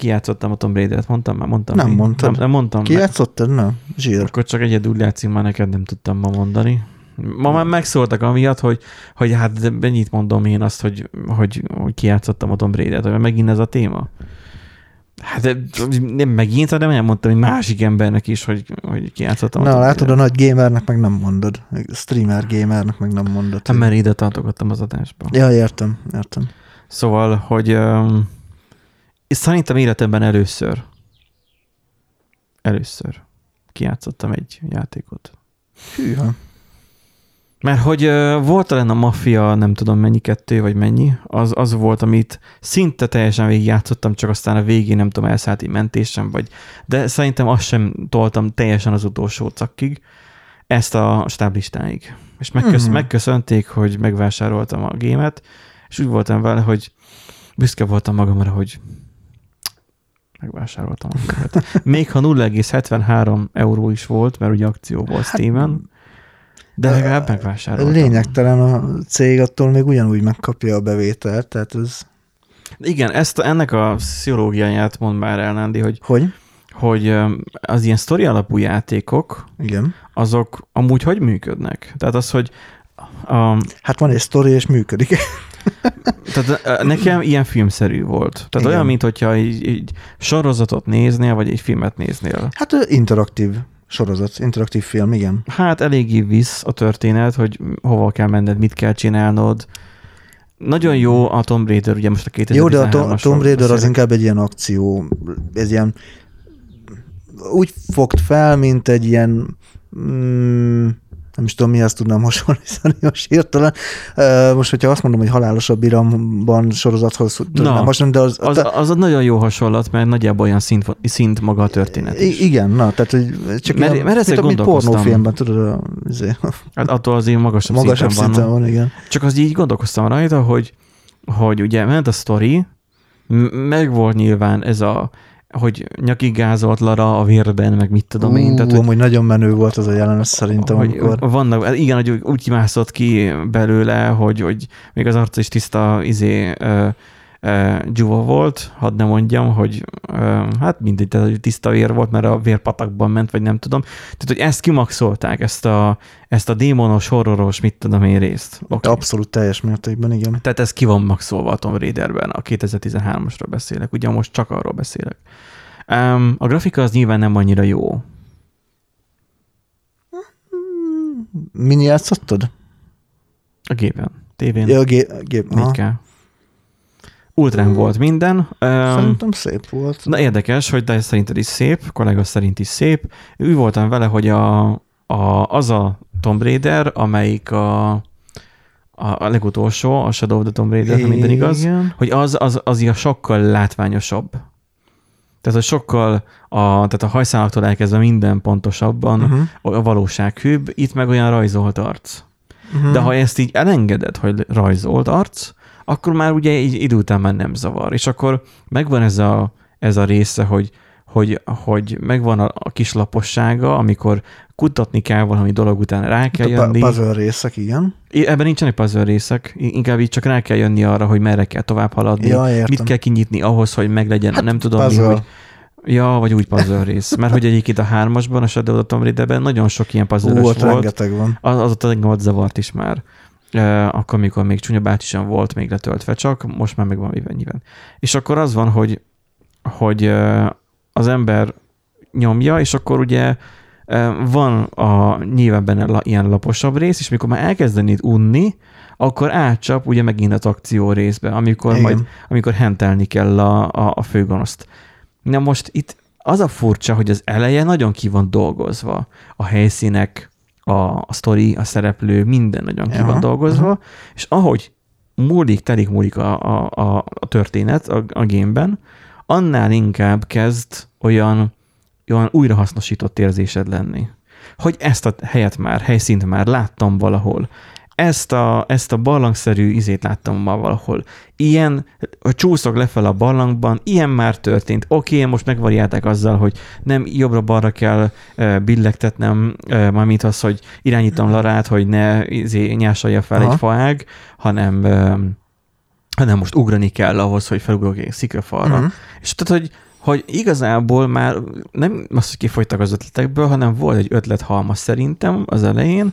kijátszottam a Tomb Raider-t, mondtam már, mondtam. Nem mi? mondtad. Nem, nem mondtam. Ki játszottad? Nem. Zsír. Akkor csak egyedül játszik, már neked nem tudtam ma mondani. Ma már megszóltak amiatt, hogy, hogy hát mennyit mondom én azt, hogy, hogy, hogy kijátszottam a Tomb Raider-t, hogy megint ez a téma. Hát nem megint, hanem elmondtam egy másik embernek is, hogy, hogy kijátszottam Na, látod, a nagy gamernek meg nem mondod. Streamer gamernek meg nem mondod. Nem, mert ide tartogattam az adásba. Ja, értem, értem. Szóval, hogy um, szerintem életemben először, először kijátszottam egy játékot. Hűha. Mert hogy uh, volt talán a Mafia, nem tudom mennyi kettő, vagy mennyi, az, az volt, amit szinte teljesen végig játszottam, csak aztán a végén nem tudom, elszállt egy mentésem, vagy, de szerintem azt sem toltam teljesen az utolsó cakkig, ezt a stáblistáig. És megkösz, Mhm. megköszönték, hogy megvásároltam a gémet, és úgy voltam vele, hogy büszke voltam magamra, hogy megvásároltam a. Még ha 0,73 euró is volt, mert ugye akció volt Hát, Steam-en, de legalább megvásároltam. Lényegtelen a cég attól még ugyanúgy megkapja a bevételt, tehát ez... Igen, ezt, ennek a pszichológiáját mond már el, Nándi, hogy, Hogy? hogy az ilyen sztori alapú játékok, Igen. azok amúgy hogy működnek? Tehát az, hogy um, Hát van egy sztori, és működik. Tehát nekem ilyen filmszerű volt. Tehát Igen. olyan, mint hogyha egy, egy sorozatot néznél, vagy egy filmet néznél. Hát interaktív sorozat, interaktív film, igen. Hát eléggé visz a történet, hogy hova kell menned, mit kell csinálnod. Nagyon jó a Tomb Raider, ugye most a 2013-as. Jó, de a To- Tomb Raider az inkább egy ilyen akció, ez ilyen úgy fogt fel, mint egy ilyen mm, nem is tudom, mihez tudnám hasonlítani most hirtelen. Most, hogyha azt mondom, hogy halálosabb iramban sorozathoz tudnám Na, hasonlítani, de az, Az, az egy nagyon jó hasonlat, mert nagyjából olyan szint, szint maga a történet is. Igen, na, tehát hogy csak Mert- ilyen, mert mint, mint pornófilmben, tudod, a, izé, Hát attól azért magasabb, magasabb szinten, szinten van. van, igen. Csak az így gondolkoztam rajta, hogy, hogy ugye ment a sztori, meg volt nyilván ez a, hogy nyakig gázolt Lara a vérben, meg mit tudom én. Tehát, hogy, amúgy nagyon menő volt az a jelenet szerintem, hogy amikor... vannak, hát igen, hogy úgy kimászott ki belőle, hogy, hogy még az arca is tiszta izé, dzsuva volt, hadd ne mondjam, hogy hát mindegy, tehát hogy tiszta vér volt, mert a vérpatakban ment, vagy nem tudom. Tehát, hogy ezt kimaxolták, ezt a, ezt a démonos, horroros, mit tudom én részt. Okay. Abszolút teljes mértékben, igen. Tehát ez ki van maxolva a Tomb Raiderben, a 2013-asról beszélek, ugye most csak arról beszélek. Um, a grafika az nyilván nem annyira jó. Mini játszottad? A gépen, tévén, Ja, a gép, gép. aha. 4K. Ultrán volt minden. Szerintem szép volt. na érdekes, hogy de szerinted is szép, kollega szerint is szép. Úgy voltam vele, hogy a, a, az a Tomb Raider, amelyik a, a, a legutolsó, a Shadow of the Tomb Raider, ha minden igaz, hogy az, az, az ilyen sokkal látványosabb. Tehát, hogy sokkal a, tehát a hajszálaktól elkezdve minden pontosabban Uh-huh. a valósághűbb, itt meg olyan rajzolt arc. Uh-huh. De ha ezt így elengeded, hogy rajzolt arc, akkor már ugye így idő után már nem zavar. És akkor megvan ez a, ez a része, hogy, hogy, hogy megvan a, a kis lapossága, amikor kutatni kell valami dolog után rá kell a jönni. puzzle részek, igen. Ebben nincsenek puzzle részek, inkább így csak rá kell jönni arra, hogy merre kell tovább haladni, Ja, értem. mit kell kinyitni ahhoz, hogy meglegyen, Hát, nem tudom mi, puzzle. hogy Ja, vagy úgy puzzle rész. Mert hogy egyébként a hármasban, a Shadow of the Tomb Raiderben nagyon sok ilyen puzzle volt. rengeteg van. Az, az ott engem ott zavart is már. Akkor, amikor még csúnya bácsi sem volt még letöltve csak, most már meg van éven nyilván. És akkor az van, hogy, hogy az ember nyomja, és akkor ugye van a nyilván benne ilyen laposabb rész, és mikor már elkezdenéd unni, akkor átcsap ugye megint az akció részbe, amikor Igen. majd amikor hentelni kell a, a, a főgonoszt. Na most itt az a furcsa, hogy az eleje nagyon ki van dolgozva. A helyszínek, a, a sztori, a szereplő, minden nagyon ki Aha, van dolgozva, és ahogy múlik, telik múlik a, a, a, a történet a, a gameben, annál inkább kezd olyan, olyan újrahasznosított érzésed lenni. Hogy ezt a helyet már, helyszínt már láttam valahol. Ezt a, ezt a barlangszerű izét láttam már valahol. Ilyen, hogy csúszok lefelé a barlangban, ilyen már történt. Oké, okay, most megvariálták azzal, hogy nem jobbra-balra kell billegtetnem, mármint az, hogy irányítom Larát, hogy ne izé, nyásolja fel Aha. egy faág, hanem, hanem most ugrani kell ahhoz, hogy felugrok egy szikrafalra. Mhm. És tehát, hogy hogy igazából már nem azt, hogy kifogytak az ötletekből, hanem volt egy ötlethalma szerintem az elején,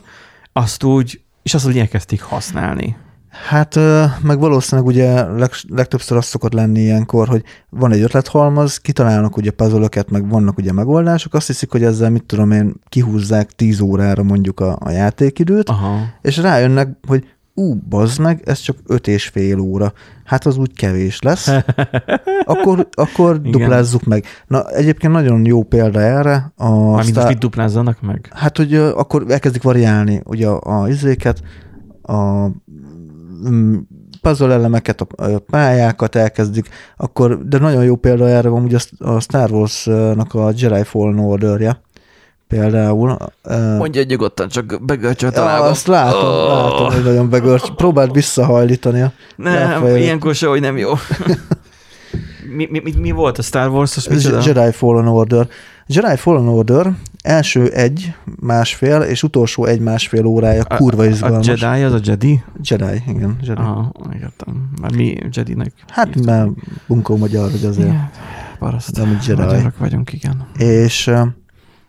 azt úgy, és azt úgy elkezdték használni. Hát meg valószínűleg ugye leg, legtöbbször az szokott lenni ilyenkor, hogy van egy ötlethalmaz, kitalálnak ugye puzzle meg vannak ugye megoldások, azt hiszik, hogy ezzel mit tudom én, kihúzzák 10 órára mondjuk a, a játékidőt, Aha. és rájönnek, hogy ú, bazd meg, ez csak öt és fél óra. Hát az úgy kevés lesz. Akkor, akkor duplázzuk meg. Na, egyébként nagyon jó példa erre. A Mármint Star... mit duplázzanak meg? Hát, hogy uh, akkor elkezdik variálni ugye a, a izéket, a puzzle elemeket, a pályákat elkezdik, akkor, de nagyon jó példa erre van ugye a Star Wars-nak a Jedi Fallen Order-je, például. Mondja nyugodtan, csak begörcsölt a lábam. Azt látom, oh. látom, hogy nagyon begörcs. Próbáld visszahajlítani Nem, ilyenkor se, hogy nem jó. mi, mi, mi, mi, volt a Star Wars-os? Jedi Fallen Order. Jedi Fallen Order első egy, másfél, és utolsó egy másfél órája a, kurva izgalmas. A Jedi az a Jedi? Jedi, igen. Jedi. Aha, értem. Mert mi Jedinek? Hát, mert bunkó magyar, hogy azért. Igen, paraszt. De mi Jedi. vagyunk, igen. És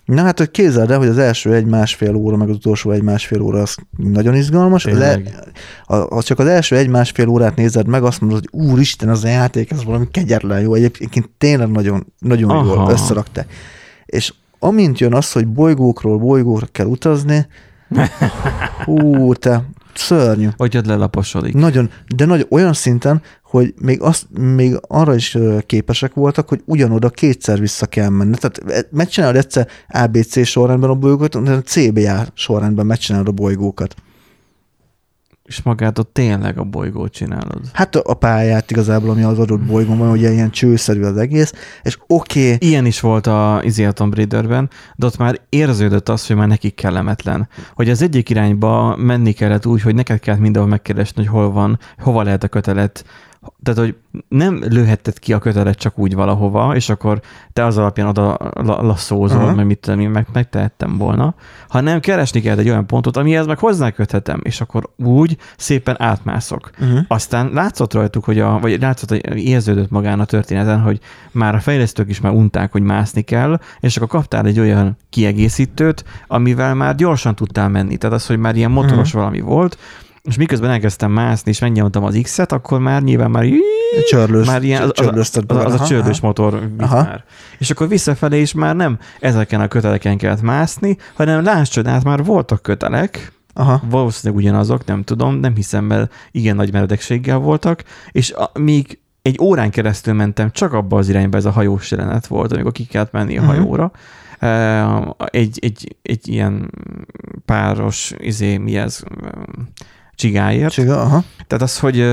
Na hát, hogy képzeld el, hogy az első egy-másfél óra, meg az utolsó egy-másfél óra az nagyon izgalmas. Le, ha csak az első egy-másfél órát nézed meg, azt mondod, hogy úristen, az a játék, ez valami kegyetlen jó. Egyébként tényleg nagyon, nagyon Aha. jól összerakta. És amint jön az, hogy bolygókról bolygókra kell utazni, hú, te, szörnyű. Hogy lelaposodik. Nagyon, de nagy, olyan szinten, hogy még, azt, még arra is képesek voltak, hogy ugyanoda kétszer vissza kell menni. Tehát e, megcsinálod egyszer ABC sorrendben a bolygókat, de CBA sorrendben megcsinálod a bolygókat. És magát ott tényleg a bolygót csinálod. Hát a pályát igazából, ami az adott bolygón van, ugye ilyen csőszerű az egész, és oké. Okay. Ilyen is volt a Easy Tomb Raiderben, de ott már érződött az, hogy már nekik kellemetlen. Hogy az egyik irányba menni kellett úgy, hogy neked kellett mindenhol megkeresni, hogy hol van, hova lehet a kötelet tehát, hogy nem lőhetted ki a kötelet csak úgy valahova, és akkor te az alapján oda lasszózol, uh-huh. meg mit tudom én, meg megtehettem volna, hanem keresni kell egy olyan pontot, amihez meg hozzáköthetem, és akkor úgy szépen átmászok. Uh-huh. Aztán látszott rajtuk, hogy a, vagy látszott, hogy érződött magán a történeten, hogy már a fejlesztők is már unták, hogy mászni kell, és akkor kaptál egy olyan kiegészítőt, amivel már gyorsan tudtál menni. Tehát az, hogy már ilyen motoros uh-huh. valami volt, és miközben elkezdtem mászni, és megnyomtam az X-et, akkor már nyilván már Csörlős, már ilyen, az, az, az, az a csörlős motor már. És akkor visszafelé is már nem ezeken a köteleken kellett mászni, hanem láss csodát, már voltak kötelek, Aha. Valószínűleg ugyanazok, nem tudom, nem hiszem, mert igen nagy meredekséggel voltak, és a, még egy órán keresztül mentem, csak abba az irányba ez a hajós jelenet volt, amikor ki kellett menni a uh-huh. hajóra. Egy, egy, egy ilyen páros, izé, mi ez, csigáért. Csiga, aha. Tehát az, hogy,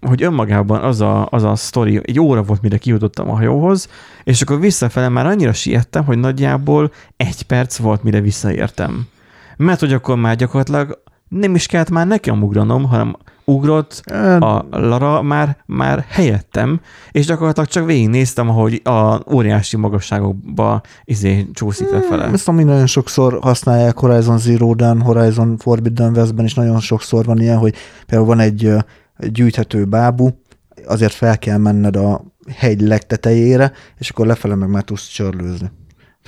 hogy önmagában az a, az a sztori, egy óra volt, mire kijutottam a hajóhoz, és akkor visszafele már annyira siettem, hogy nagyjából egy perc volt, mire visszaértem. Mert hogy akkor már gyakorlatilag nem is kellett már nekem ugranom, hanem ugrott a Lara már, már helyettem, és gyakorlatilag csak végignéztem, ahogy a óriási magasságokba izé csúszik hmm, lefele. Ezt ami nagyon sokszor használják Horizon Zero-dan, Horizon Forbidden Westben is nagyon sokszor van ilyen, hogy például van egy, egy gyűjthető bábú, azért fel kell menned a hegy legtetejére, és akkor lefele meg már tudsz csörlőzni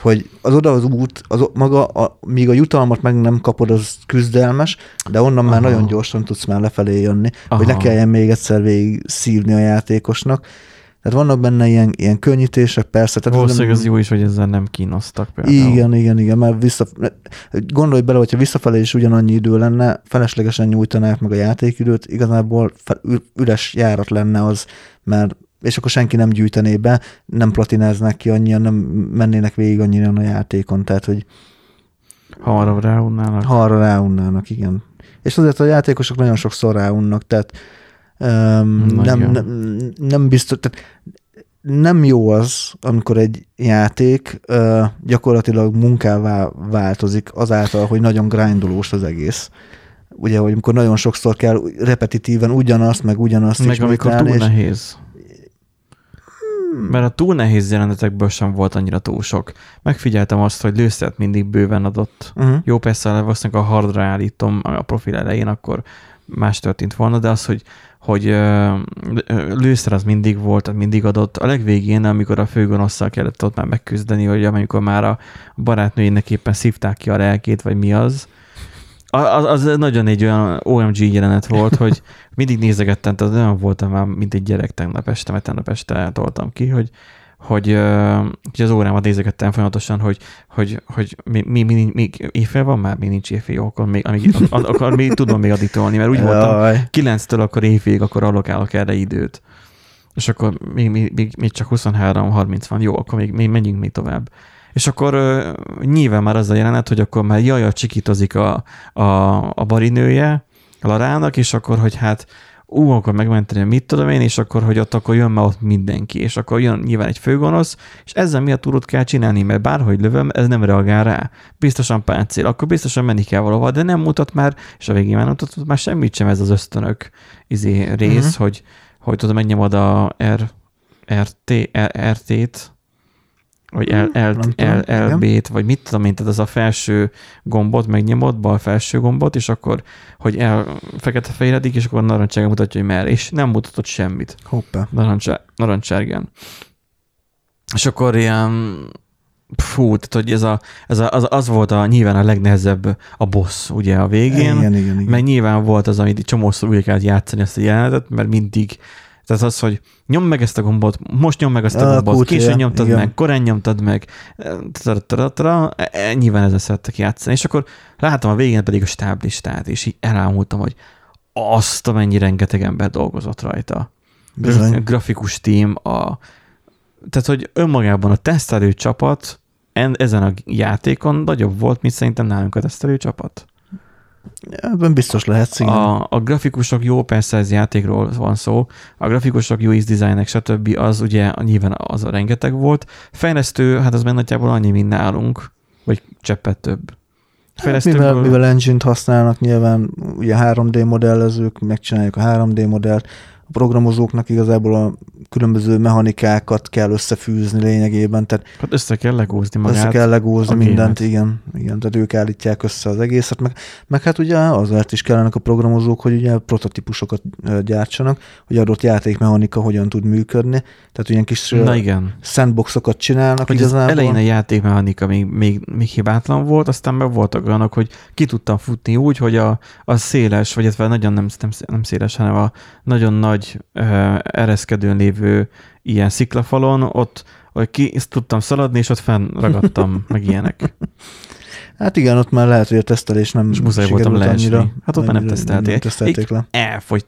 hogy az oda az út, az maga, a, míg a jutalmat meg nem kapod, az küzdelmes, de onnan Aha. már nagyon gyorsan tudsz már lefelé jönni, Aha. hogy ne kelljen még egyszer végig szívni a játékosnak. Tehát vannak benne ilyen, ilyen könnyítések, persze. Tehát Valószínűleg az jó is, hogy ezzel nem kínoztak például. Igen, igen, igen, mert vissza, gondolj bele, hogyha visszafelé is ugyanannyi idő lenne, feleslegesen nyújtanák meg a játékidőt, igazából üres járat lenne az, mert és akkor senki nem gyűjtené be, nem platináznak ki annyian, nem mennének végig annyira a játékon, tehát hogy ha arra ráunnának. Ha arra ráunnának, igen. És azért a játékosok nagyon sokszor ráunnak, tehát um, nem, nem, nem biztos, tehát nem jó az, amikor egy játék uh, gyakorlatilag munkává változik azáltal, hogy nagyon grindolós az egész. Ugye, hogy amikor nagyon sokszor kell repetitíven ugyanazt, meg ugyanazt meg amikor túl és, nehéz. Hmm. Mert a túl nehéz jelenetekből sem volt annyira túl sok. Megfigyeltem azt, hogy lőszert mindig bőven adott. Uh-huh. Jó, persze, valószínűleg a hardra állítom a profil elején, akkor más történt volna, de az, hogy, hogy lőszer az mindig volt, az mindig adott. A legvégén, amikor a főgonosszal kellett ott már megküzdeni, hogy amikor már a barátnőjének éppen szívták ki a lelkét, vagy mi az, az, az nagyon egy olyan OMG jelenet volt, hogy mindig nézegettem, tehát olyan voltam már, mint egy gyerek tegnap este, mert tegnap este toltam ki, hogy, hogy, hogy az órámat nézegettem folyamatosan, hogy, hogy, hogy mi, mi, mi, mi éjfél van már, még nincs éjfél, jó, akkor még, amíg, akkor még tudom még aditolni, mert úgy voltam, kilenctől akkor éjfélig, akkor allokálok erre időt. És akkor még, még, még, még csak 23-30 van, jó, akkor még, még menjünk még tovább. És akkor nyilván már az a jelenet, hogy akkor már jaja csikítozik a, a, a barinője, Larának, és akkor, hogy hát ú, akkor megmenteni, mit tudom én, és akkor, hogy ott akkor jön már ott mindenki, és akkor jön nyilván egy főgonosz, és ezzel mi a túrót kell csinálni, mert bárhogy lövöm, ez nem reagál rá. Biztosan páncél, akkor biztosan menni kell valahova, de nem mutat már, és a végén már nem mutatott már semmit sem ez az ösztönök izé, rész, uh-huh. hogy, hogy tudod, megnyomod a R, RT, RT-t, vagy L, L, L, LB-t, vagy mit tudom én, tehát az a felső gombot megnyomod, bal felső gombot, és akkor, hogy el fekete-fehéredik, és akkor narancsárga mutatja, hogy merre, és nem mutatott semmit. Hoppá. narancsárgán. És akkor ilyen, fú, tehát hogy ez, a, ez a, az, az, volt a, nyilván a legnehezebb a boss ugye a végén, igen, igen, igen. mert nyilván volt az, amit csomószor úgy kellett játszani ezt a jelenetet, mert mindig tehát az, hogy nyom meg ezt a gombot, most nyom meg ezt a, a gombot, későn nyomtad igen. meg, korán nyomtad meg, e, e, nyilván ezzel szerettek játszani. És akkor látom a végén pedig a stáblistát, és így elámultam, hogy azt, amennyi rengeteg ember dolgozott rajta. Bizony. A grafikus tím, a, tehát, hogy önmagában a tesztelő csapat ezen a játékon nagyobb volt, mint szerintem nálunk a tesztelő csapat. Ebben biztos lehet, igen. A, a grafikusok jó, persze ez játékról van szó, a grafikusok, UX designek, stb. az ugye nyilván az a rengeteg volt. Fejlesztő, hát az nagyjából annyi, mint nálunk, vagy cseppet több. Fejlesztőből... Mivel, mivel engine-t használnak, nyilván ugye 3D modellezők, megcsináljuk a 3D modellt, programozóknak igazából a különböző mechanikákat kell összefűzni lényegében. Tehát hát össze kell legózni magát. Össze kell legózni mindent, igen, igen. Tehát ők állítják össze az egészet, meg, meg hát ugye azért is kellenek a programozók, hogy ugye prototípusokat gyártsanak, hogy adott játékmechanika hogyan tud működni. Tehát ilyen kis Na igen. sandboxokat csinálnak hogy igazából. Az elején a játékmechanika még, még, még hibátlan volt, aztán meg voltak olyanok, hogy ki tudtam futni úgy, hogy a, a széles, vagy ez nagyon nem, nem, nem széles, hanem a nagyon nagy uh, ereszkedőn lévő ilyen sziklafalon, ott hogy ki tudtam szaladni, és ott fennragadtam, meg ilyenek. Hát igen, ott már lehet, hogy a tesztelés nem És muszáj voltam leesni. Annyira, hát ott már nem tesztelték. Nem tesztelték le. Elfogy,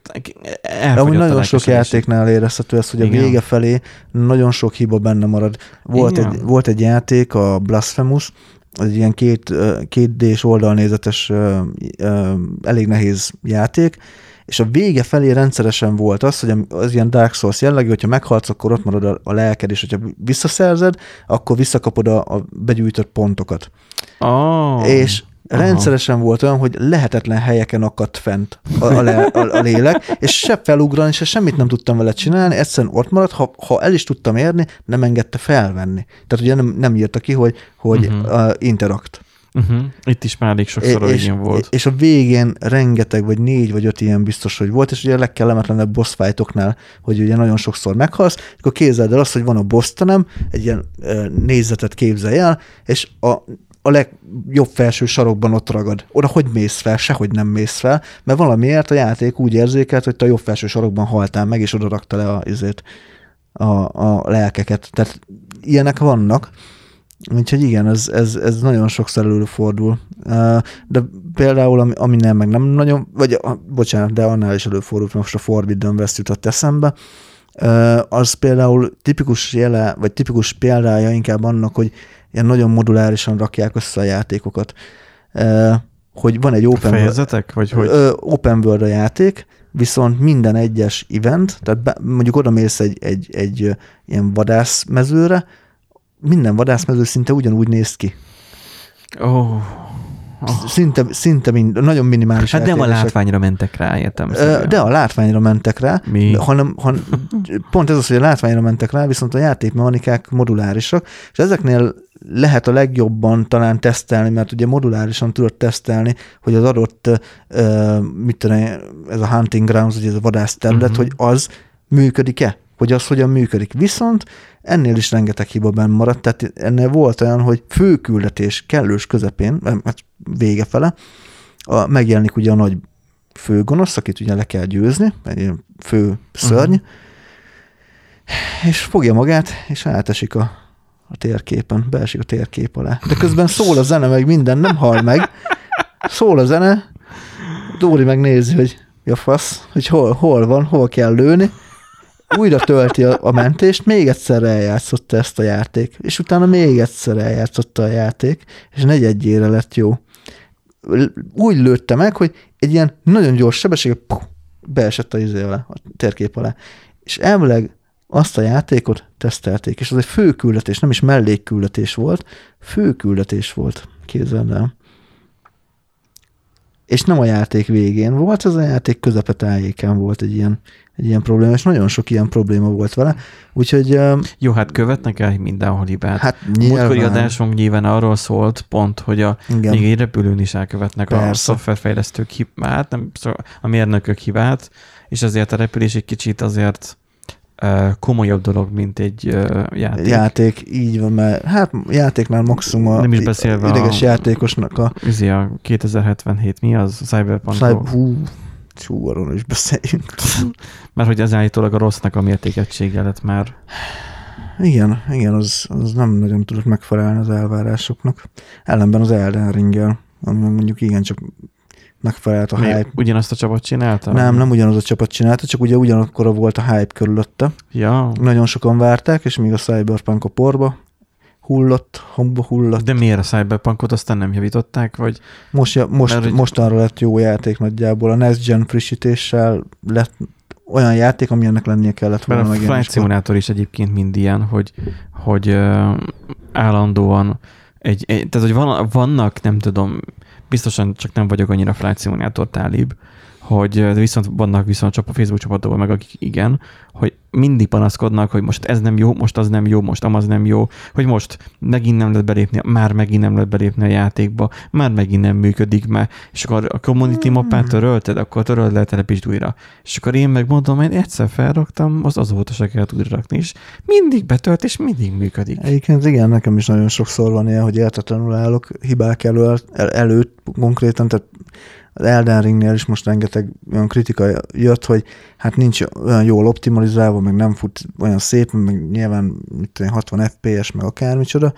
elfogy nagyon sok játéknál érezhető ez, hogy a igen. vége felé nagyon sok hiba benne marad. Volt, egy, volt egy játék, a Blasphemous, egy ilyen két, két D-s oldalnézetes, elég nehéz játék, és a vége felé rendszeresen volt az, hogy az ilyen Dark Souls jellegű, hogyha meghalsz, akkor ott marad a, a lelked, és hogyha visszaszerzed, akkor visszakapod a, a begyűjtött pontokat. Oh. És Aha. rendszeresen volt olyan, hogy lehetetlen helyeken akadt fent a, a, le, a, a lélek, és se felugrani, se semmit nem tudtam vele csinálni, egyszerűen ott maradt, ha, ha el is tudtam érni, nem engedte felvenni. Tehát ugye nem, nem írta ki, hogy, hogy uh-huh. uh, interakt. Uh-huh. Itt is már elég sokszor és, ilyen volt. És a végén rengeteg, vagy négy, vagy öt ilyen biztos, hogy volt, és ugye a legkellemetlenebb boss fightoknál, hogy ugye nagyon sokszor meghalsz, akkor képzeld el azt, hogy van a boss nem, egy ilyen nézetet képzelj el, és a a legjobb felső sarokban ott ragad. Oda hogy mész fel? Sehogy nem mész fel, mert valamiért a játék úgy érzékelt, hogy te a jobb felső sarokban haltál meg, és oda rakta le a, azért, a, a lelkeket. Tehát ilyenek vannak, Úgyhogy igen, ez, ez, ez nagyon sokszor előfordul. De például, ami, ami nem, meg nem nagyon, vagy bocsánat, de annál is előfordult, most a Forbidden West jutott eszembe, az például tipikus jele, vagy tipikus példája inkább annak, hogy ilyen nagyon modulárisan rakják össze a játékokat. Hogy van egy open Fejezetek? Vagy hogy? Open world a játék, viszont minden egyes event, tehát be, mondjuk oda mész egy, egy, egy ilyen vadászmezőre, minden vadászmező szinte ugyanúgy néz ki. Oh. Oh. Szinte, szinte mind, nagyon minimális Hát nem a látványra mentek rá, értem. Ö, De a látványra mentek rá, Mi? hanem, hanem pont ez az, hogy a látványra mentek rá, viszont a játékmechanikák modulárisak, és ezeknél lehet a legjobban talán tesztelni, mert ugye modulárisan tudod tesztelni, hogy az adott, mit tudom, ez a hunting grounds, ugye ez a vadászterület, Mhm. uh-huh. hogy az működik-e, hogy az hogyan működik. Viszont ennél is rengeteg hiba benn maradt, tehát ennél volt olyan, hogy főküldetés kellős közepén, hát vége fele, a, megjelenik ugye a nagy főgonosz, akit ugye le kell győzni, egy ilyen fő szörny, uh-huh. és fogja magát, és átesik a, a térképen, beesik a térkép alá. De közben szól a zene, meg minden, nem hal meg. Szól a zene, Dóri megnézi, hogy ja fasz, hogy hol, hol van, hol kell lőni, újra tölti a, a mentést, még egyszer eljátszotta ezt a játék, és utána még egyszer eljátszotta a játék, és negyedjére lett jó. Úgy lőtte meg, hogy egy ilyen nagyon gyors sebesség, puh, beesett a izé alá, a térkép alá. És elvileg azt a játékot tesztelték, és az egy főküldetés, nem is mellékküldetés volt, főküldetés volt, képzeld el. És nem a játék végén volt, ez a játék közepe tájéken volt egy ilyen, egy ilyen probléma, és nagyon sok ilyen probléma volt vele, úgyhogy Jó, hát követnek el mindenhol hibát. hát A múltkori nyilván, adásunk nyilván arról szólt pont, hogy a, igen, még egy repülőn is elkövetnek a Persze. szoftverfejlesztők hibát, nem, szó- a mérnökök hibát, és azért a repülés egy kicsit azért komolyabb dolog, mint egy játék. játék, így van, mert hát játéknál maximum a Nem is beszélve ideges a- játékosnak a Üzi a 2077, mi az? Cyberpunk. Cyber, hú, hú, arról is beszéljünk. Mert hogy ez állítólag a rossznak a mértékegysége lett már. Igen, igen, az, az nem nagyon tudott megfelelni az elvárásoknak. Ellenben az Elden Ringgel, ami mondjuk igencsak megfelelt a Mi hype. ugyanazt a csapat csinálta? Nem, nem ugyanaz a csapat csinálta, csak ugye ugyanakkor volt a hype körülötte. Ja, Nagyon sokan várták, és míg a Cyberpunk a porba hullott, homba hullott. de miért a Cyberpunkot aztán nem javították, vagy Most, most, Mert mostanra lett jó játék nagyjából. A Next Gen frissítéssel lett olyan játék, ami ennek lennie kellett volna Mert a Flight Simulator is egyébként mind ilyen, hogy, hogy uh, állandóan egy, egy, tehát hogy van, vannak, nem tudom, biztosan csak nem vagyok annyira Flight Simulator tálib, hogy viszont vannak viszont csap, a Facebook csapatokban meg akik igen, hogy mindig panaszkodnak, hogy most ez nem jó, most az nem jó, most amaz nem jó, hogy most megint nem lehet belépni, már megint nem lehet belépni a játékba, már megint nem működik, mert és akkor a community mappát törölted, akkor töröld le, telepítsd újra. És akkor én megmondom, hogy egyszer felraktam, az azóta se kellett újra rakni, és mindig betölt, és mindig működik. Egyébként igen, nekem is nagyon sokszor van ilyen, hogy értetlenül állok hibák elő, el, előtt konkrétan, tehát az Elden Ringnél is most rengeteg olyan kritika jött, hogy hát nincs olyan jól optimalizálva, meg nem fut olyan szép, meg nyilván mit én, 60 FPS, meg akármicsoda,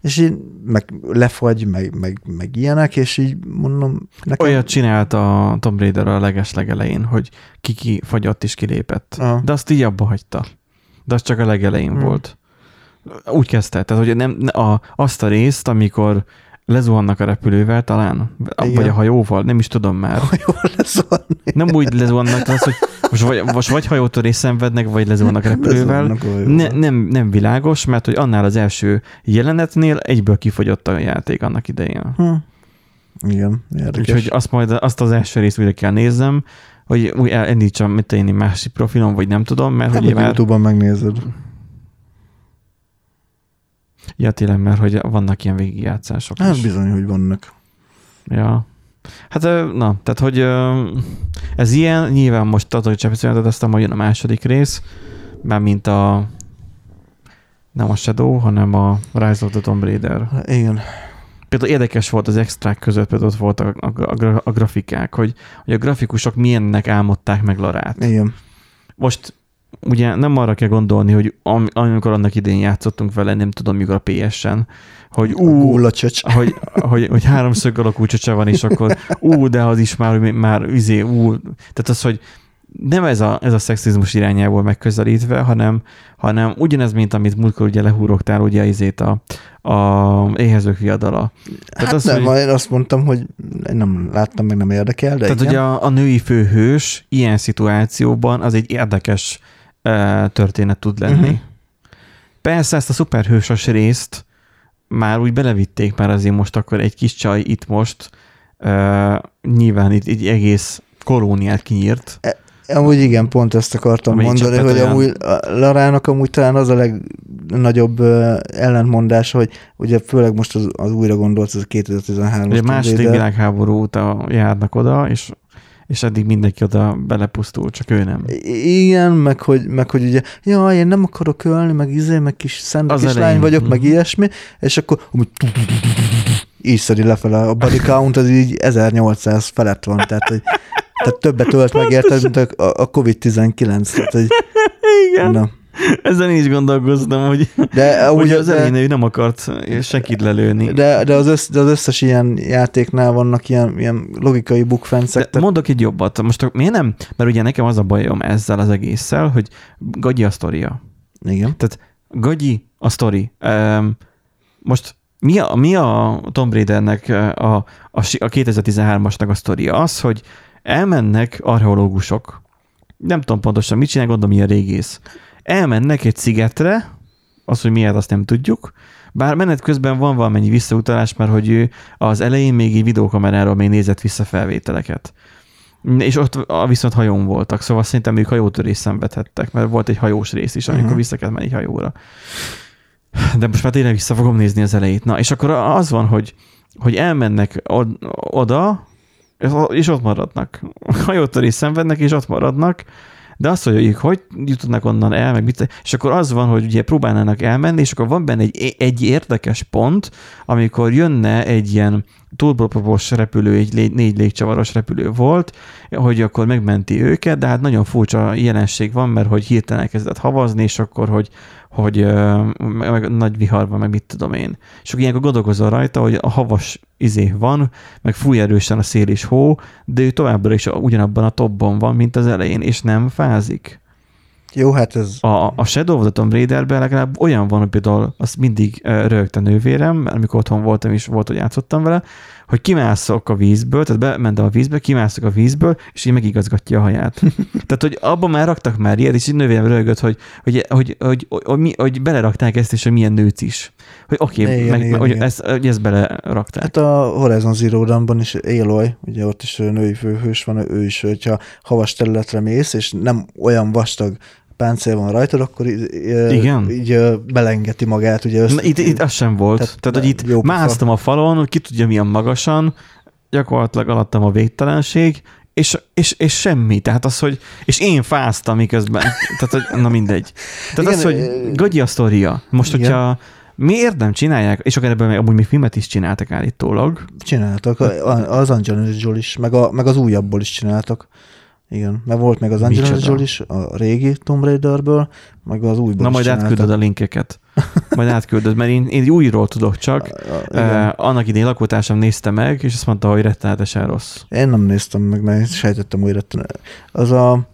és így meg lefagy, meg, meg, meg ilyenek, és így mondom, nekem... Olyat csinált a Tomb Raider a leges legelején, hogy ki-ki fagyott és kilépett. Aha. De azt így abba hagyta. De az csak a legelején Hmm. volt. Úgy kezdte, tehát hogy nem, a, azt a részt, amikor lezuhannak a repülővel talán, Igen. vagy a hajóval, nem is tudom már. Lesz van. Nem úgy lezuhannak, az, hogy most vagy, most vagy hajótörés szenvednek, vagy lezuhannak a repülővel. Lezuhannak hajóval. Ne, nem, nem világos, mert hogy annál az első jelenetnél egyből kifogyott a játék annak idején. Hm. Igen, érdekes. Úgyhogy azt majd azt az első részt újra kell nézzem, hogy úgy elindítsam, mit tenni másik profilon, vagy nem tudom, mert Hát, hogy hogy már... YouTube-on megnézed. Ja, tényleg, mert hogy vannak ilyen végigjátszások Hát is. bizony, hogy vannak. Ja. Hát, na, tehát, hogy ez ilyen, nyilván most tudod, hogy csepeszolyatot, aztán majd jön a második rész, már mint a nem a Shadow, hanem a Rise of the Tomb Raider. Igen. Például érdekes volt az extrák között, például ott volt a, a, a, a grafikák, hogy, hogy a grafikusok milyennek álmodták meg Larát. Igen. Most ugye nem arra kell gondolni, hogy am, amikor annak idén játszottunk vele, nem tudom, mikor a PS-en, hogy ú, hogy, hogy, hogy háromszög alakú csöcse van, és akkor ú, de az is már, már izé, ú, tehát az, hogy nem ez a, ez a szexizmus irányából megközelítve, hanem, hanem ugyanez, mint amit múltkor ugye lehúrogtál ugye izét a, a éhezők viadala. Tehát Hát az, nem, hogy- én azt mondtam, hogy nem láttam, meg nem érdekel, de Tehát igen. ugye a, a női főhős ilyen szituációban az egy érdekes történet tud lenni. Uh-huh. Persze ezt a szuperhősös részt már úgy belevitték, már azért most akkor egy kis csaj itt most uh, nyilván itt egy egész kolóniát kinyírt. E, amúgy igen, pont ezt akartam Amelyik mondani, hogy olyan- amúgy Larának amúgy talán az a legnagyobb ö, ellentmondása, hogy ugye főleg most az, az újra gondolt, ez a 2013-as Ugye második világháború óta járnak oda, és, és eddig mindenki oda belepusztul, csak ő nem. Igen, meg hogy, meg hogy ugye, jaj, én nem akarok ölni, meg izé, meg kis szent kislány vagyok, meg Mhm. ilyesmi, és akkor amúgy így szedi lefele a body count, az így 1800 felett van, tehát, hogy, tehát többet ölt meg érted, mint a, a COVID-19. Tehát, hogy, Igen. na. Ezen is gondolkoztam, hogy, De hogy ugye az elején ő nem akart senkit lelőni. De, de, az össz, de az összes ilyen játéknál vannak ilyen, ilyen logikai bukfencek. De mondok egy jobbat. Most miért nem? Mert ugye nekem az a bajom ezzel az egésszel, hogy gagyi a sztoria. Igen. Gagyi a sztori. Most mi a, mi a Tomb Raidernek a, a, si- a 2013-asnak a sztoria? Az, hogy elmennek archeológusok, nem tudom pontosan mit csinál, gondolom ilyen régész. Elmennek egy szigetre, az, hogy miért, azt nem tudjuk, bár menet közben van valamennyi visszautalás, mert hogy ő az elején még egy videókameráról még nézett vissza felvételeket. És ott viszont hajón voltak, szóval szerintem ők hajótörés szenvedhettek, mert volt egy hajós rész is, amikor Mhm. vissza kellett menni hajóra. De most már tényleg vissza fogom nézni az elejét. Na, és akkor az van, hogy, hogy elmennek od- oda, és ott maradnak. Hajótörés szenvednek, és ott maradnak, de azt, hogy ők hogy jutnak onnan el, meg mit, és akkor az van, hogy ugye próbálnának elmenni, és akkor van benne egy, egy érdekes pont, amikor jönne egy ilyen túlpropos repülő, egy lé, négy légcsavaros repülő volt, hogy akkor megmenti őket, de hát nagyon furcsa jelenség van, mert hogy hirtelen elkezdett havazni, és akkor, hogy, hogy meg, meg nagy vihar van, meg mit tudom én. És akkor ilyenkor gondolkozol rajta, hogy a havas izé van, meg fúj erősen a szél és hó, de ő továbbra is ugyanabban a topban van, mint az elején, és nem fázik. Jó, hát ez... A, a Shadow of the Tomb Raiderben legalább olyan van, hogy például azt mindig uh, rögte nővérem, mert amikor otthon voltam is volt, hogy játszottam vele, hogy kimászok a vízből, tehát bementem a vízbe, kimászok a vízből, és így megigazgatja a haját. tehát, hogy abban már raktak már ilyet, és így nővérem rögött, hogy, hogy, hogy, hogy, hogy, hogy, hogy belerakták ezt, és hogy milyen nőc is. Hogy oké, okay, Igen, meg, igen, hogy, igen. ezt, hogy ezt belerakták. Hát a Horizon Zero Dawn-ban is Aloy, ugye ott is női főhős van, ő is, hogyha havas területre mész, és nem olyan vastag páncél van rajtad, akkor így, Igen. így belengeti magát, ugye össze... Itt, itt az sem volt. Tehát, Tehát hogy itt másztam a falon, hogy ki tudja milyen magasan, gyakorlatilag alattam a végtelenség, és, és, és semmi. Tehát az, hogy, és én fáztam miközben. Tehát, hogy, na mindegy. Tehát Igen, az, hogy gagyi a sztoria. Most, igen. hogyha miért nem csinálják, és akkor ebben amúgy még filmet is csináltak állítólag. Csináltak, az Angelina Jolie is, meg, a, meg az újabbból is csináltak. Igen, mert volt meg az Angelina Micsoda? Jolie is, a régi Tomb Raiderből, meg az újból Na majd átküldöd a linkeket. Majd átküldöd, mert én, én újról tudok csak. A- igen. Uh, annak idén lakótársam nézte meg, és azt mondta, hogy rettenetesen rossz. Én nem néztem meg, mert sejtettem, hogy. Az a...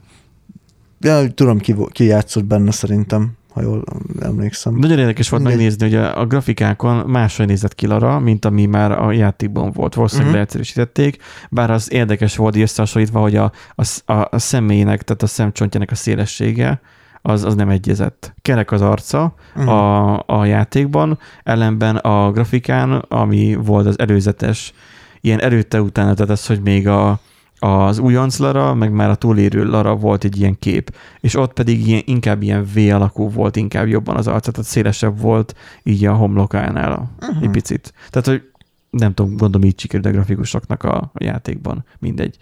Ja, tudom, ki, ki játszott benne szerintem, ha jól emlékszem. Nagyon érdekes volt megnézni, hogy a, a grafikákon máshogy nézett ki Lara, mint ami már a játékban volt. Valószínűleg uh-huh. leegyszerűsítették, bár az érdekes volt így összehasonlítva, hogy a, a, a, a személynek, tehát a szemcsontjának a szélessége az, az nem egyezett. Kerek az arca Mhm. a, a játékban, ellenben a grafikán, ami volt az előzetes, ilyen előtte utána, tehát az, hogy még a, az újonc Lara, meg már a túlérő Lara volt egy ilyen kép, és ott pedig ilyen, inkább ilyen V alakú volt, inkább jobban az arca, tehát szélesebb volt így a homlokánál a, Mhm. egy picit. Tehát, hogy nem tudom, gondolom így sikerült a grafikusoknak a, a játékban, mindegy.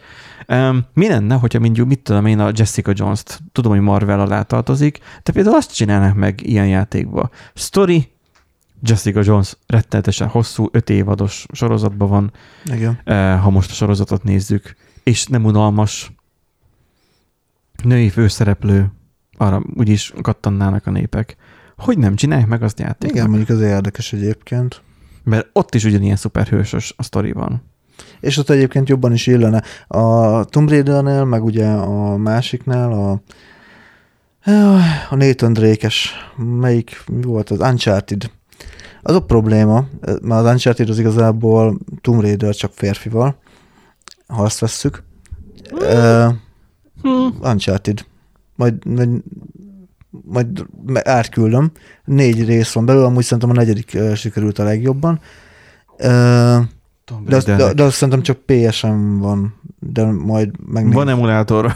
Um, mi lenne, hogyha mondjuk, mit tudom én, a Jessica Jones-t, tudom, hogy Marvel alá tartozik, de például azt csinálnak meg ilyen játékba. Story, Jessica Jones rettenetesen hosszú, öt évados sorozatban van, Igen. eh, ha most a sorozatot nézzük, és nem unalmas, női főszereplő, arra úgyis kattannának a népek. Hogy nem csinálják meg azt játéknak? Igen, mondjuk az érdekes egyébként. Mert ott is ugyanilyen szuperhősös a sztori van. És ott egyébként jobban is illene. A Tomb Raider-nél, meg ugye a másiknál, a a Nathan Drake-es, melyik mi volt az Uncharted. Az a probléma, mert az Uncharted az igazából Tomb Raider csak férfival, ha azt vesszük. Uh, Hmm. Uncharted. Majd, majd majd átküldöm. Négy rész van belőle, amúgy szerintem a negyedik sikerült a legjobban. De, azt, de, de azt szerintem csak PS-en van, de majd megnézem. Van emulátor.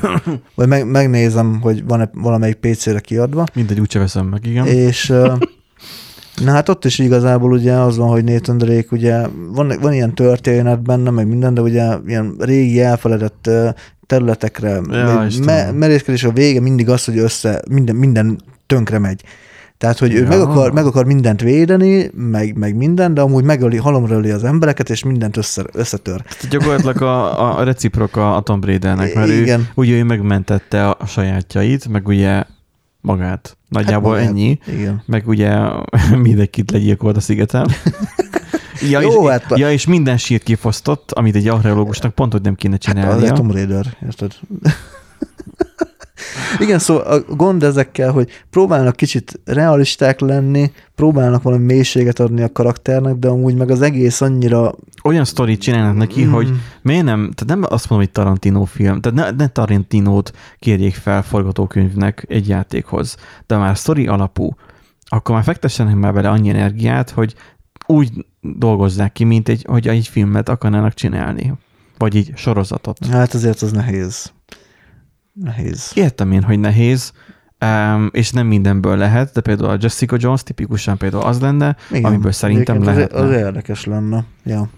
Vagy meg, megnézem, hogy van-e valamelyik PC-re kiadva. Mindegy, úgyse veszem meg, igen. És na hát ott is igazából ugye az van, hogy Nathan Drake ugye van, van ilyen történet benne, meg minden, de ugye ilyen régi elfeledett területekre ja, me, merészkedés a vége mindig az, hogy össze, minden, minden tönkre megy. Tehát, hogy ja. ő meg akar, meg akar mindent védeni, meg, meg minden, de amúgy megöli, halomra öli az embereket, és mindent össze, összetör. Ez gyakorlatilag a, a reciproka a Tom Brady-nek, mert Igen. ő, ugye ő megmentette a sajátjait, meg ugye magát. Nagyjából hát magát. ennyi. Igen. Meg ugye mindenkit legyilkolt a szigeten. Ja, Jó, és, hát, ja, és minden sírt kifosztott, amit egy archeológusnak pont, hogy nem kéne csinálni. Hát az Tom Raider, érted? Igen, szóval a gond ezekkel, hogy próbálnak kicsit realisták lenni, próbálnak valami mélységet adni a karakternek, de amúgy meg az egész annyira... Olyan sztorit csinálnak neki, mm. hogy miért nem, tehát nem azt mondom, hogy Tarantino film, tehát ne, ne Tarantinót kérjék fel forgatókönyvnek egy játékhoz, de már sztori alapú, akkor már fektessenek már bele annyi energiát, hogy úgy dolgozzák ki, mint egy, hogy egy filmet akarnának csinálni. Vagy így sorozatot. Hát azért az nehéz. Nehéz. Értem én, hogy nehéz, um, és nem mindenből lehet, de például a Jessica Jones tipikusan például az lenne, Igen, amiből szerintem lehet. Az, az érdekes lenne. Ja.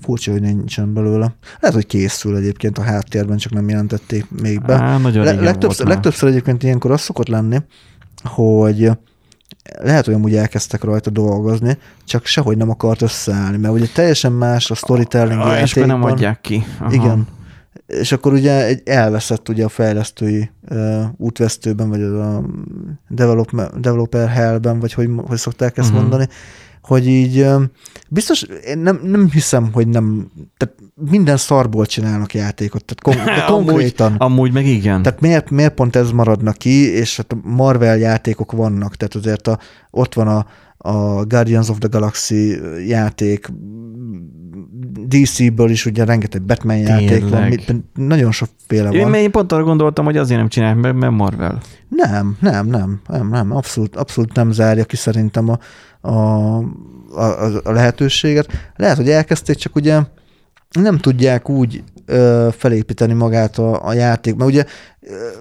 Furcsa, hogy nincsen belőle. Lehet, hogy készül egyébként a háttérben, csak nem jelentették még be. Á, nagyon Le- legtöbbször, legtöbbször egyébként ilyenkor az szokott lenni, hogy lehet, hogy amúgy elkezdtek rajta dolgozni, csak sehogy nem akart összeállni, mert ugye teljesen más a storytelling ah, És akkor nem adják ki. Aha. Igen. És akkor ugye egy elveszett ugye a fejlesztői uh, útvesztőben, vagy a develop, developer hellben, vagy hogy, hogy szokták ezt uh-huh. mondani, hogy így biztos, én nem, nem hiszem, hogy nem, tehát minden szarból csinálnak játékot, tehát kon, de konkrétan. amúgy, amúgy meg igen. Tehát miért, miért pont ez maradna ki, és hát Marvel játékok vannak, tehát azért a, ott van a, a Guardians of the Galaxy játék, DC-ből is ugye rengeteg Batman Tényleg. játék van, nagyon sokféle van. Én pont arra gondoltam, hogy azért nem csinálják meg, mert Marvel. Nem, nem, nem, nem, nem, abszolút, abszolút nem zárja ki szerintem a, a, a, a lehetőséget. Lehet, hogy elkezdték, csak ugye nem tudják úgy ö, felépíteni magát a, a játék, mert ugye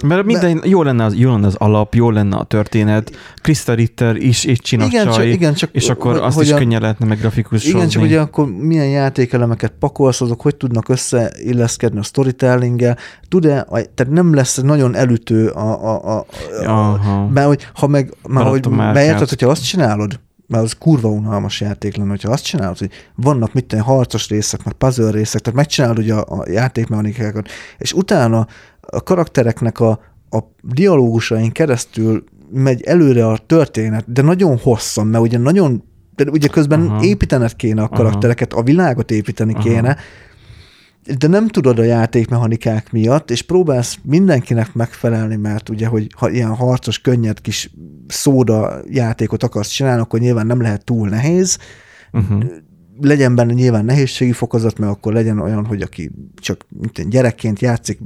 mert minden, mert, jó, lenne az, jó lenne az alap, jó lenne a történet, Krista Ritter is egy csinos igen, csaj, csak, igen, csak, és akkor azt is könnyen lehetne meg grafikus Igen, csak ugye akkor milyen játékelemeket pakolsz, azok hogy tudnak összeilleszkedni a storytellinggel, tud-e, tehát nem lesz nagyon elütő a, a, a, a mert hogy ha meg, mert hogy beérted, hogyha azt csinálod, mert az kurva unalmas játék lenne, hogyha azt csinálod, hogy vannak mit tenni, harcos részek, meg puzzle részek, tehát megcsinálod ugye a, a játékmechanikákat, és utána a karaktereknek a, a dialógusain keresztül megy előre a történet, de nagyon hosszan, mert ugye nagyon, de ugye közben uh-huh. építened kéne a karaktereket, uh-huh. a világot építeni uh-huh. kéne, de nem tudod a játékmechanikák miatt, és próbálsz mindenkinek megfelelni, mert ugye, hogy ha ilyen harcos, könnyed kis szóda játékot akarsz csinálni, akkor nyilván nem lehet túl nehéz, uh-huh. legyen benne nyilván nehézségi fokozat, mert akkor legyen olyan, hogy aki csak mint gyerekként játszik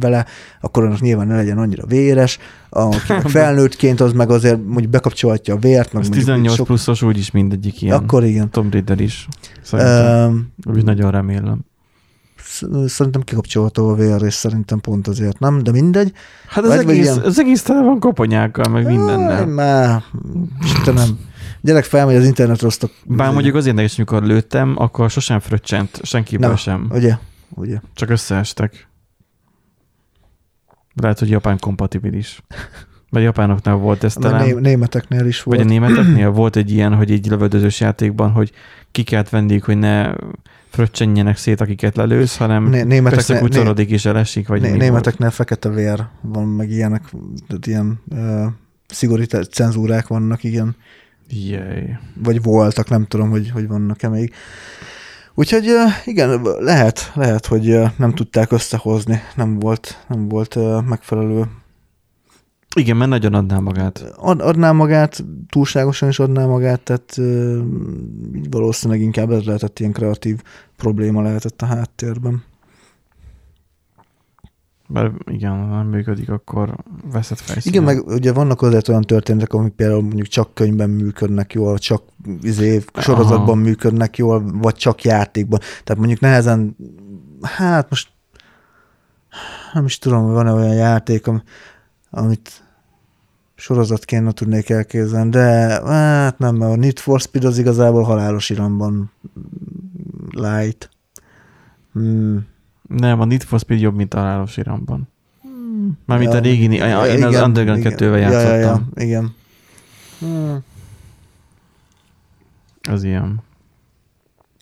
vele, akkor annak nyilván ne legyen annyira véres, aki felnőttként az meg azért mondjuk bekapcsolhatja a vért. Meg 18 sok... pluszos úgyis mindegyik ilyen. Akkor igen. Tom Raider is. Szerintem. Um, úgy nagyon remélem szerintem kikapcsolható a VR, és szerintem pont azért nem, de mindegy. Hát az, egész, ilyen... az egész tele van koponyákkal, meg mindennel. Már, Istenem. Gyerek felmegy az internetre, azt a... Bár mondjuk az érdekes, amikor lőttem, akkor sosem fröccsent, senkiből Na, sem. Ugye? ugye? Csak összeestek. Lehet, hogy japán kompatibilis. Vagy japánoknál volt ez talán. Né- németeknél is volt. Vagy a németeknél volt egy ilyen, hogy egy lövöldözős játékban, hogy ki kellett vendég, hogy ne fröccsenjenek szét, akiket lelősz, hanem né- németeknél, né- és elesik, vagy né- Németeknél fekete vér van, meg ilyenek, tehát ilyen uh, szigorítás, cenzúrák vannak, igen. Jaj. Vagy voltak, nem tudom, hogy, hogy vannak-e még. Úgyhogy igen, lehet, lehet, hogy nem tudták összehozni, nem volt, nem volt megfelelő igen, mert nagyon adná magát. Ad, adná magát, túlságosan is adná magát, tehát így valószínűleg inkább ez lehetett ilyen kreatív probléma lehetett a háttérben. Mert igen, ha nem működik, akkor veszed fejszínen. Igen, meg ugye vannak azért olyan történetek, amik például mondjuk csak könyvben működnek jól, csak izé, sorozatban Aha. működnek jól, vagy csak játékban. Tehát mondjuk nehezen, hát most nem is tudom, hogy van-e olyan játék, am- amit sorozatként nem tudnék elképzelni, de hát nem, mert a Need for Speed az igazából halálos iramban light. Hmm. Nem, a Need for Speed jobb, mint a halálos iramban. Mármint Ja, a régi, ja, én az igen, Underground igen. 2-vel Ja, játszottam. ja, ja, igen. Hmm. Az ilyen.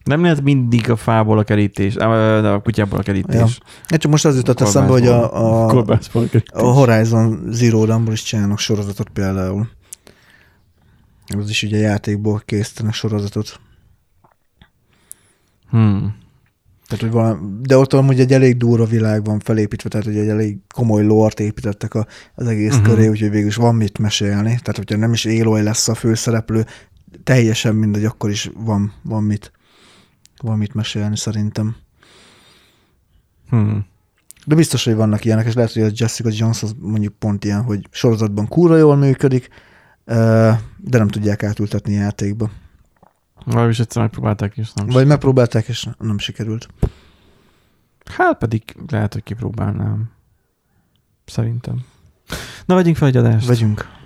Nem lehet mindig a fából a kerítés, de a kutyából a kerítés. Ja, csak most az jutott eszembe, hogy a, a, a a Horizon Zero Dawn-ból is csinálnak sorozatot például. Az is ugye játékból készítenek sorozatot. Hmm. Tehát, hogy valami, de ott amúgy egy elég durva világ van felépítve, tehát hogy egy elég komoly lort építettek a, az egész uh-huh. köré, úgyhogy végül is van mit mesélni. Tehát, hogyha nem is Aloy lesz a főszereplő, teljesen mindegy, akkor is van, van mit van mit mesélni szerintem. Hmm. De biztos, hogy vannak ilyenek, és lehet, hogy a Jessica Jones az mondjuk pont ilyen, hogy sorozatban kúra jól működik, de nem tudják átültetni játékba. Valahogy egyszer megpróbálták is. Nem Vagy megpróbálták, és nem sikerült. Hát pedig lehet, hogy kipróbálnám. Szerintem. Na, vegyünk fel egy adást. Vegyünk.